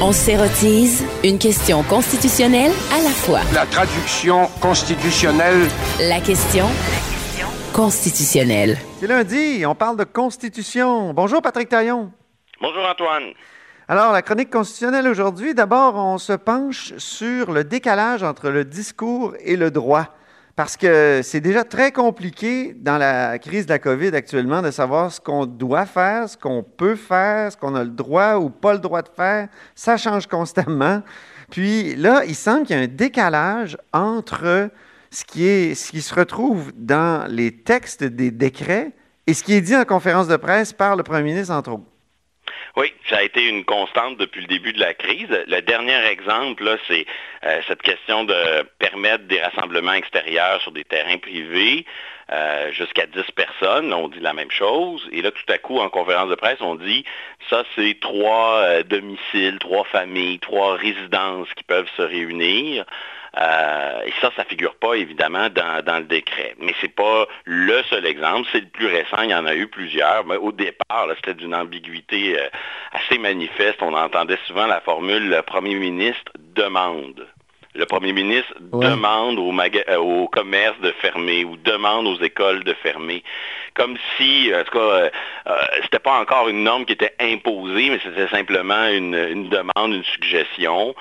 On s'érotise une question constitutionnelle à la fois. La traduction constitutionnelle. La question constitutionnelle. C'est lundi, on parle de constitution. Bonjour Patrick Taillon. Bonjour Antoine. Alors, la chronique constitutionnelle aujourd'hui, d'abord, on se penche sur le décalage entre le discours et le droit. Parce que c'est déjà très compliqué dans la crise de la COVID actuellement de savoir ce qu'on doit faire, ce qu'on peut faire, ce qu'on a le droit ou pas le droit de faire. Ça change constamment. Puis là, il semble qu'il y a un décalage entre ce qui, ce qui se retrouve dans les textes des décrets et ce qui est dit en conférence de presse par le premier ministre, entre autres. Oui, ça a été une constante depuis le début de la crise. Le dernier exemple, c'est euh, cette question de permettre des rassemblements extérieurs sur des terrains privés euh, jusqu'à 10 personnes. On dit la même chose. Et là, tout à coup, en conférence de presse, on dit ça, c'est trois euh, domiciles, trois familles, trois résidences qui peuvent se réunir. Euh, et ça, ça ne figure pas évidemment dans, le décret. Mais ce n'est pas le seul exemple, c'est le plus récent, il y en a eu plusieurs. Mais au départ, c'était d'une ambiguïté euh, assez manifeste. On entendait souvent la formule le premier ministre demande le premier ministre demande au, euh, au, commerce de fermer ou demande aux écoles de fermer. Comme si, en tout cas, c'était pas encore une norme qui était imposée, mais c'était simplement une, demande, une suggestion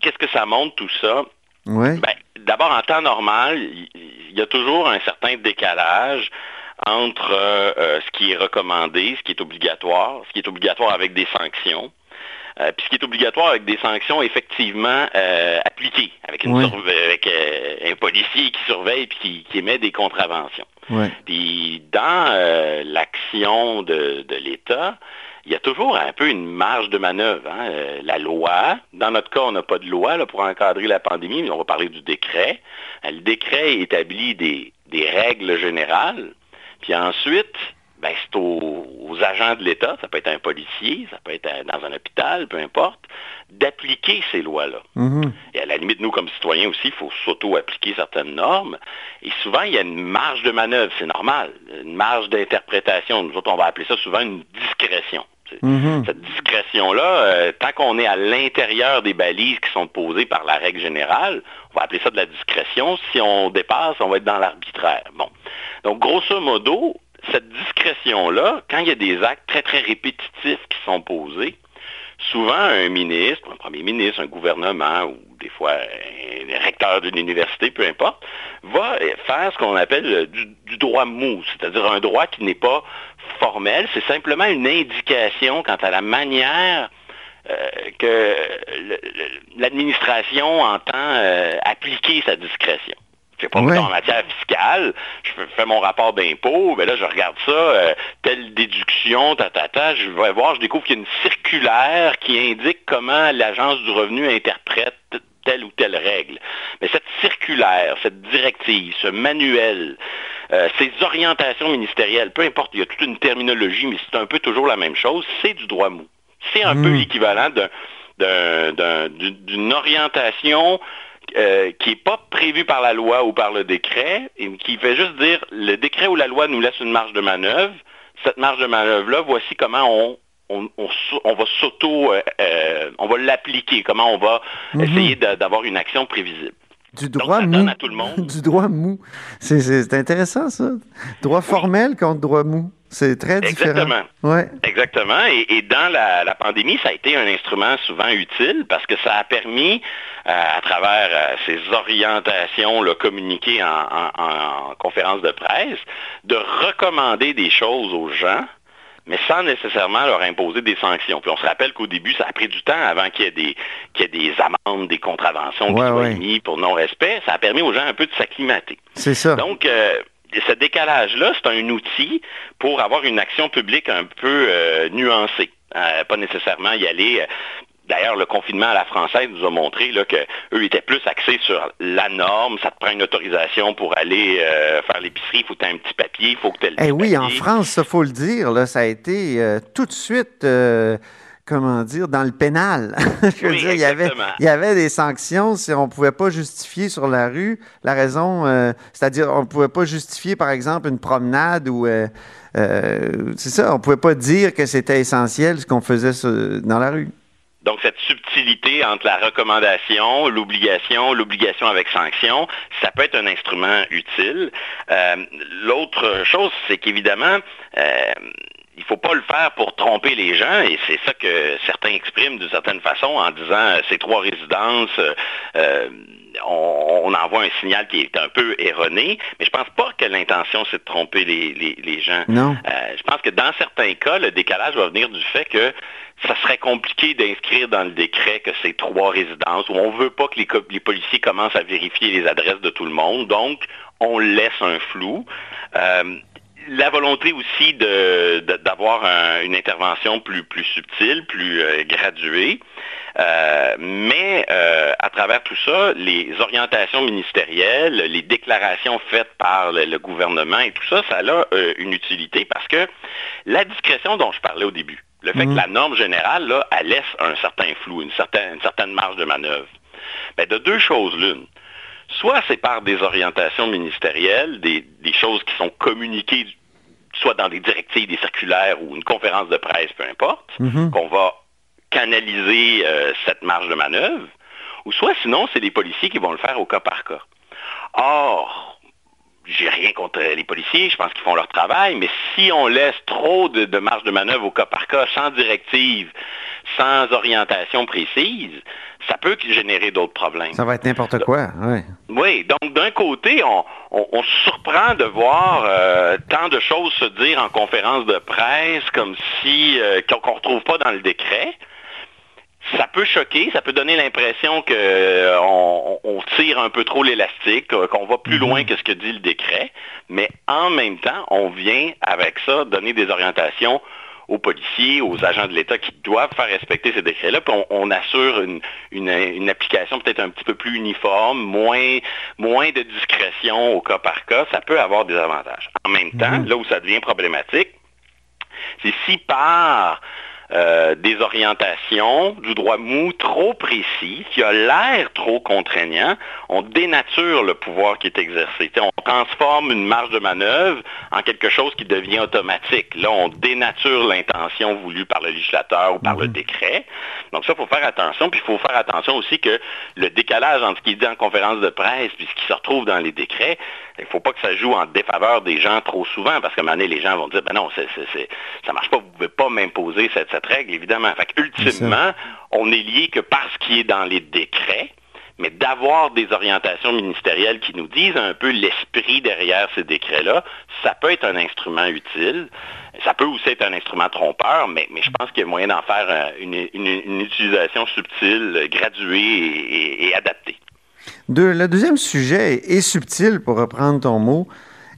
qu'est-ce que ça montre tout ça? Ben, D'abord, en temps normal, il y, a toujours un certain décalage entre euh, euh, ce qui est recommandé, ce qui est obligatoire, ce qui est obligatoire avec des sanctions, euh, puis ce qui est obligatoire avec des sanctions effectivement appliquées, avec, un policier qui surveille et qui, émet des contraventions. Puis dans l'action de l'État, il y a toujours un peu une marge de manœuvre. Hein. Euh, la loi, dans notre cas, on n'a pas de loi pour encadrer la pandémie, mais on va parler du décret. Euh, le décret établit des, règles générales, puis ensuite, ben, c'est aux, agents de l'État, ça peut être un policier, ça peut être dans un hôpital, peu importe, d'appliquer ces lois-là. Mm-hmm. Et à la limite, nous, comme citoyens aussi, il faut s'auto-appliquer certaines normes. Et souvent, il y a une marge de manœuvre, c'est normal, une marge d'interprétation. Nous autres, on va appeler ça souvent une discrétion. Mm-hmm. Cette discrétion-là, euh, tant qu'on est à l'intérieur des balises qui sont posées par la règle générale, on va appeler ça de la discrétion. Si on dépasse, on va être dans l'arbitraire. Bon. Donc, grosso modo, cette discrétion-là, quand il y a des actes très, très répétitifs qui sont posés, souvent un ministre, un premier ministre, un gouvernement ou des fois un recteur d'une université, peu importe, va faire ce qu'on appelle du, droit mou, c'est-à-dire un droit qui n'est pas formel, c'est simplement une indication quant à la manière euh, que l'administration entend euh, appliquer sa discrétion. Je pas, en matière fiscale, je fais mon rapport d'impôt, mais là, je regarde ça, euh, telle déduction, ta, ta, je vais voir, je découvre qu'il y a une circulaire qui indique comment l'Agence du revenu interprète telle ou telle règle. Mais cette circulaire, cette directive, ce manuel, euh, ces orientations ministérielles, peu importe, il y a toute une terminologie, mais c'est un peu toujours la même chose, c'est du droit mou. C'est un peu hmm. l'équivalent d'une orientation euh, qui n'est pas prévu par la loi ou par le décret, et qui fait juste dire le décret ou la loi nous laisse une marge de manœuvre. Cette marge de manœuvre-là, voici comment on, on, va s'auto, euh, euh, on va l'appliquer, comment on va mhm. essayer d'avoir une action prévisible. Du droit mou. À tout le monde. du droit mou. C'est intéressant, ça. Droit formel contre droit mou. C'est très différent. Exactement. Ouais. Exactement. Et, dans la, pandémie, ça a été un instrument souvent utile parce que ça a permis, euh, à travers euh, ces orientations communiquées en, en conférence de presse, de recommander des choses aux gens mais sans nécessairement leur imposer des sanctions. Puis on se rappelle qu'au début, ça a pris du temps avant qu'il y ait des, qu'il y ait des amendes, des contraventions qui soient émises pour non-respect. Ça a permis aux gens un peu de s'acclimater. C'est ça. Donc, euh, ce décalage-là, c'est un outil pour avoir une action publique un peu euh, nuancée. Euh, pas nécessairement y aller D'ailleurs, le confinement à la française nous a montré qu'eux étaient plus axés sur la norme. Ça te prend une autorisation pour aller euh, faire l'épicerie. Il faut que tu aies un petit papier. Il faut que tu aies le eh oui, en France, il faut le dire, là, ça a été euh, tout de suite... Euh, comment dire, dans le pénal. Je veux dire, il y, avait, il y avait des sanctions si on ne pouvait pas justifier sur la rue la raison, euh, c'est-à-dire on ne pouvait pas justifier, par exemple, une promenade ou... Euh, euh, c'est ça, on ne pouvait pas dire que c'était essentiel ce qu'on faisait dans la rue. Donc, cette subtilité entre la recommandation, l'obligation, l'obligation avec sanction, ça peut être un instrument utile. L'autre chose, c'est qu'évidemment, il ne faut pas le faire pour tromper les gens, et c'est ça que certains expriment d'une certaine façon en disant euh, ces trois résidences, euh, euh, on, envoie un signal qui est un peu erroné, mais je ne pense pas que l'intention c'est de tromper les, gens. Non. je pense que dans certains cas, le décalage va venir du fait que ça serait compliqué d'inscrire dans le décret que c'est trois résidences, où on ne veut pas que les, les, policiers commencent à vérifier les adresses de tout le monde, donc on laisse un flou la volonté aussi d'avoir une intervention plus, plus subtile, plus euh, graduée. Euh, mais euh, à travers tout ça, les orientations ministérielles, les déclarations faites par le, gouvernement et tout ça, ça a une utilité parce que la discrétion dont je parlais au début, le fait que mhm. la norme générale, là, elle laisse un certain flou, une certaine, une certaine marge de manœuvre. Ben, de deux choses l'une. Soit c'est par des orientations ministérielles, des, choses qui sont communiquées soit dans des directives, des circulaires ou une conférence de presse, peu importe, mhm. qu'on va canaliser euh, cette marge de manœuvre, ou soit sinon, c'est les policiers qui vont le faire au cas par cas. Or, j'ai rien contre les policiers, je pense qu'ils font leur travail, mais si on laisse trop de, marge de manœuvre au cas par cas, sans directive, sans orientation précise, ça peut générer d'autres problèmes. Ça va être n'importe quoi, oui. Oui, donc d'un côté, on, se surprend de voir euh, tant de choses se dire en conférence de presse comme si euh, qu'on ne retrouve pas dans le décret peut choquer, ça peut donner l'impression qu'on euh, tire un peu trop l'élastique, qu'on va plus mhm. loin que ce que dit le décret, mais en même temps, on vient avec ça donner des orientations aux policiers, aux agents de l'État qui doivent faire respecter ces décrets-là, puis on, assure une, application peut-être un petit peu plus uniforme, moins, moins de discrétion au cas par cas, ça peut avoir des avantages. En même temps, mhm. là où ça devient problématique, c'est si par euh, des orientations du droit mou trop précis, qui a l'air trop contraignant, on dénature le pouvoir qui est exercé. on transforme une marge de manœuvre en quelque chose qui devient automatique. Là, on dénature l'intention voulue par le législateur ou par le mhm. décret. Donc ça, il faut faire attention. Puis il faut faire attention aussi que le décalage entre ce qui est dit en conférence de presse et ce qui se retrouve dans les décrets, il ne faut pas que ça joue en défaveur des gens trop souvent, parce qu'à un moment donné, les gens vont dire, ben non, ça ne marche pas, vous ne pouvez pas m'imposer cette, règle, évidemment. Fait ultimement, on est lié que parce qu'il est dans les décrets, mais d'avoir des orientations ministérielles qui nous disent un peu l'esprit derrière ces décrets-là, ça peut être un instrument utile. Ça peut aussi être un instrument trompeur, mais, je pense qu'il y a moyen d'en faire euh, une, utilisation subtile, graduée et adaptée le deuxième sujet est, subtil, pour reprendre ton mot.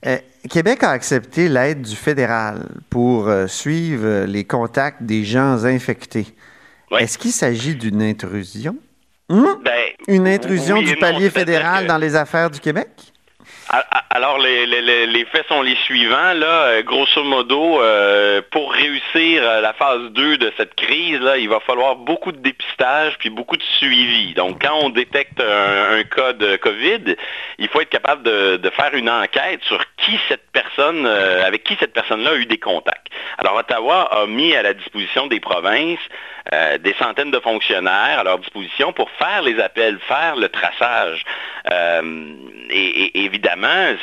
Euh, Québec a accepté l'aide du fédéral pour euh, suivre les contacts des gens infectés. Est-ce qu'il s'agit d'une intrusion? Hmm? Ben, Une intrusion du palier fédéral dans les affaires du Québec? Alors, les, faits sont les suivants. Là, euh, grosso modo, euh, pour réussir euh, la phase 2 de cette crise, il va falloir beaucoup de dépistage puis beaucoup de suivi. Donc, quand on détecte un, cas de COVID, il faut être capable de, faire une enquête sur qui cette personne, avec qui cette personne-là a eu des contacts. Alors, Ottawa a mis à la disposition des provinces des centaines de fonctionnaires à leur disposition pour faire les appels, faire le traçage. et évidemment,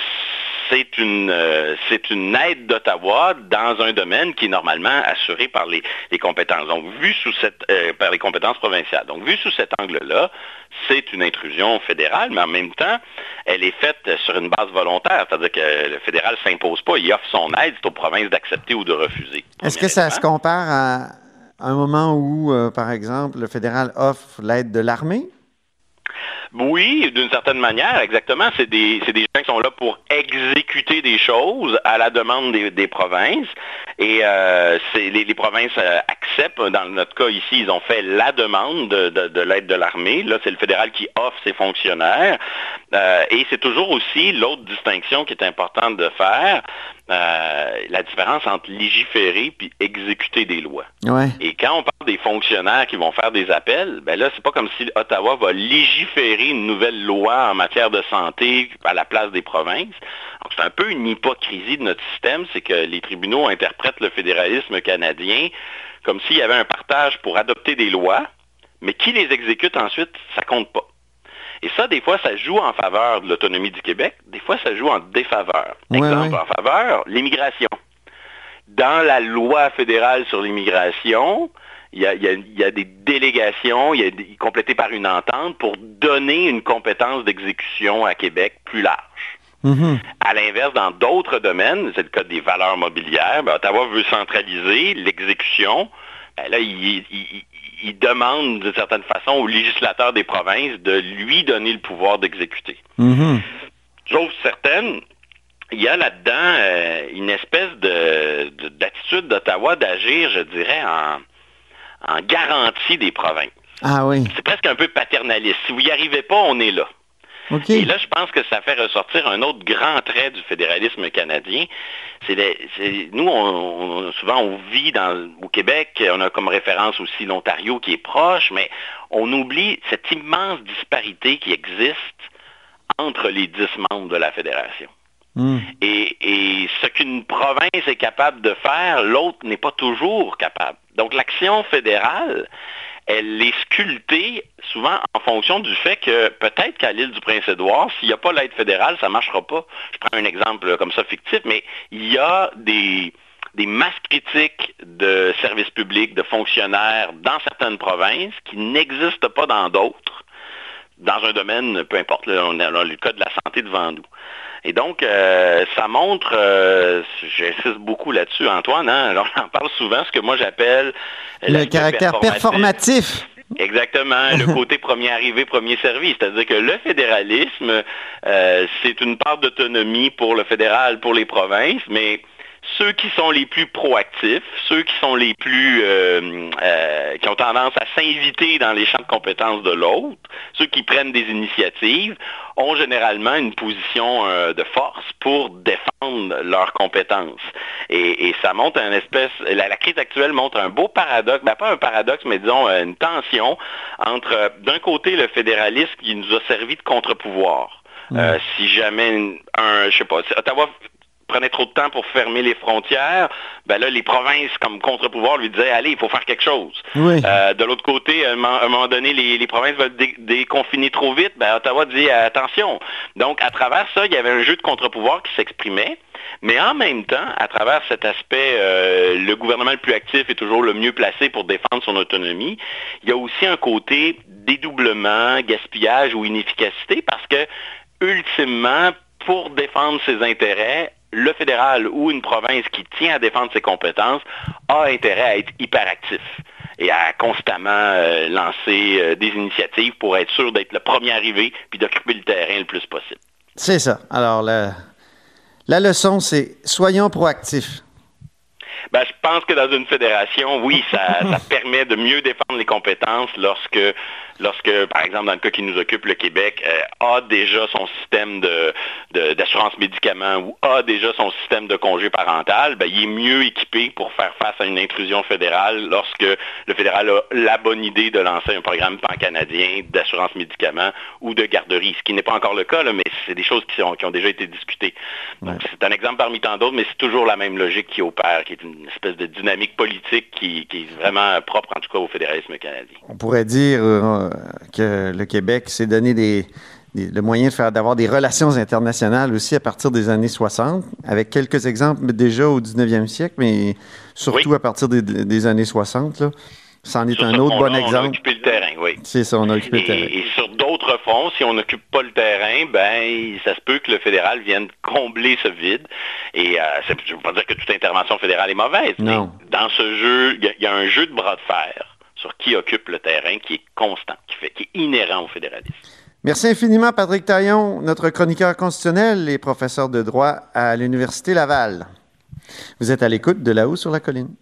c'est une, euh, c'est une aide d'Ottawa dans un domaine qui est normalement assuré par les, compétences. Donc, vu sous cette, euh, par les compétences provinciales. Donc, vu sous cet angle-là, c'est une intrusion fédérale, mais en même temps, elle est faite sur une base volontaire. C'est-à-dire que le fédéral ne s'impose pas, il offre son aide, c'est aux provinces d'accepter ou de refuser. Est-ce que ça se compare à un moment où, euh, par exemple, le fédéral offre l'aide de l'armée? Oui, d'une certaine manière, exactement. C'est des, des, gens qui sont là pour exécuter des choses à la demande des, provinces. Et euh, les, provinces euh, Dans notre cas ici, ils ont fait la demande de, l'aide de l'armée. Là, c'est le fédéral qui offre ses fonctionnaires. Euh, et c'est toujours aussi l'autre distinction qui est importante de faire. Euh, la différence entre légiférer puis exécuter des lois. Et quand on parle des fonctionnaires qui vont faire des appels, ben là, c'est pas comme si Ottawa va légiférer une nouvelle loi en matière de santé à la place des provinces. C'est un peu une hypocrisie de notre système, c'est que les tribunaux interprètent le fédéralisme canadien comme s'il y avait un partage pour adopter des lois, mais qui les exécute ensuite, ça compte pas. Et ça, des fois, ça joue en faveur de l'autonomie du Québec, des fois, ça joue en défaveur. Exemple, en faveur, l'immigration. Dans la loi fédérale sur l'immigration, il y, a, des délégations, il y a complétées par une entente pour donner une compétence d'exécution à Québec plus large. Mm-hmm. À l'inverse, dans d'autres domaines, c'est le cas des valeurs mobilières, ben, Ottawa veut centraliser l'exécution. Ben, là, il, demande d'une certaine façon au législateur des provinces de lui donner le pouvoir d'exécuter. Mm certaine, il y a là-dedans euh, une espèce d'attitude d'Ottawa d'agir, je dirais, en, garantie des provinces. Ah oui. C'est presque un peu paternaliste. Si vous n'y arrivez pas, on est là. Et là, je pense que ça fait ressortir un autre grand trait du fédéralisme canadien. C'est nous, on, souvent, on vit dans, au Québec, on a comme référence aussi l'Ontario qui est proche, mais on oublie cette immense disparité qui existe entre les dix membres de la fédération. Hmm. Et, et, ce qu'une province est capable de faire, l'autre n'est pas toujours capable. Donc l'action fédérale, elle est sculptée souvent en fonction du fait que peut-être qu'à l'île du Prince-Édouard, s'il n'y a pas l'aide fédérale, ça ne marchera pas. Je prends un exemple comme ça fictif, mais il y a des, des masses critiques de services publics, de fonctionnaires dans certaines provinces qui n'existent pas dans d'autres, dans un domaine, peu importe, on a le cas de la santé devant nous. Et donc, euh, ça montre, euh, j'insiste beaucoup là-dessus, Antoine, hein, alors on parle souvent, ce que moi j'appelle... Le caractère performatif. Exactement, le côté premier arrivé, premier servi. C'est-à-dire que le fédéralisme, euh, c'est une part d'autonomie pour le fédéral, pour les provinces, mais ceux qui sont les plus proactifs, ceux qui sont les plus euh, euh, qui ont tendance à s'inviter dans les champs de compétences de l'autre, ceux qui prennent des initiatives, ont généralement une position euh, de force pour défendre leurs compétences. Et, ça montre un espèce, la, crise actuelle montre un beau paradoxe, ben pas un paradoxe, mais disons une tension entre d'un côté le fédéralisme qui nous a servi de contre-pouvoir. si jamais un, je sais pas, Ottawa prenait trop de temps pour fermer les frontières, ben là, les provinces, comme contre-pouvoir, lui disaient, allez, il faut faire quelque chose. Euh, de l'autre côté, à un moment donné, les, provinces veulent déconfiner trop vite, ben, Ottawa dit, attention. Donc, à travers ça, il y avait un jeu de contre-pouvoir qui s'exprimait. Mais en même temps, à travers cet aspect, euh, le gouvernement le plus actif est toujours le mieux placé pour défendre son autonomie, il y a aussi un côté dédoublement, gaspillage ou inefficacité parce que, ultimement, pour défendre ses intérêts, le fédéral ou une province qui tient à défendre ses compétences a intérêt à être hyperactif et à constamment euh, lancer euh, des initiatives pour être sûr d'être le premier arrivé puis d'occuper le terrain le plus possible. C'est ça. Alors, la, la leçon, c'est soyons proactifs. Ben, je pense que dans une fédération, oui, ça, ça permet de mieux défendre les compétences lorsque lorsque, par exemple, dans le cas qui nous occupe, le Québec euh, a déjà son système d'assurance médicaments ou a déjà son système de congé parental, ben, il est mieux équipé pour faire face à une intrusion fédérale lorsque le fédéral a la bonne idée de lancer un programme pan-canadien d'assurance médicaments ou de garderie, ce qui n'est pas encore le cas, mais c'est des choses qui, ont déjà été discutées. Donc, c'est un exemple parmi tant d'autres, mais c'est toujours la même logique qui opère, qui est une espèce de dynamique politique qui, est vraiment propre, en tout cas, au fédéralisme canadien. On pourrait dire... Euh, que le Québec s'est donné des, le moyen de faire d'avoir des relations internationales aussi à partir des années 60, avec quelques exemples déjà au 19e siècle, mais surtout à partir des, années 60. Là. C'en est un autre bon exemple. On a occupé le terrain, oui. C'est ça, on a occupé le terrain. Et sur d'autres fonds, si on n'occupe pas le terrain, ben ça se peut que le fédéral vienne combler ce vide. Et euh, je ne veux pas dire que toute intervention fédérale est mauvaise, non. mais dans ce jeu, il y, a un jeu de bras de fer sur qui occupe le terrain qui est constant, qui, est inhérent au fédéralisme. Merci infiniment, Patrick Taillon, notre chroniqueur constitutionnel et professeur de droit à l'Université Laval. Vous êtes à l'écoute de là-haut sur la colline.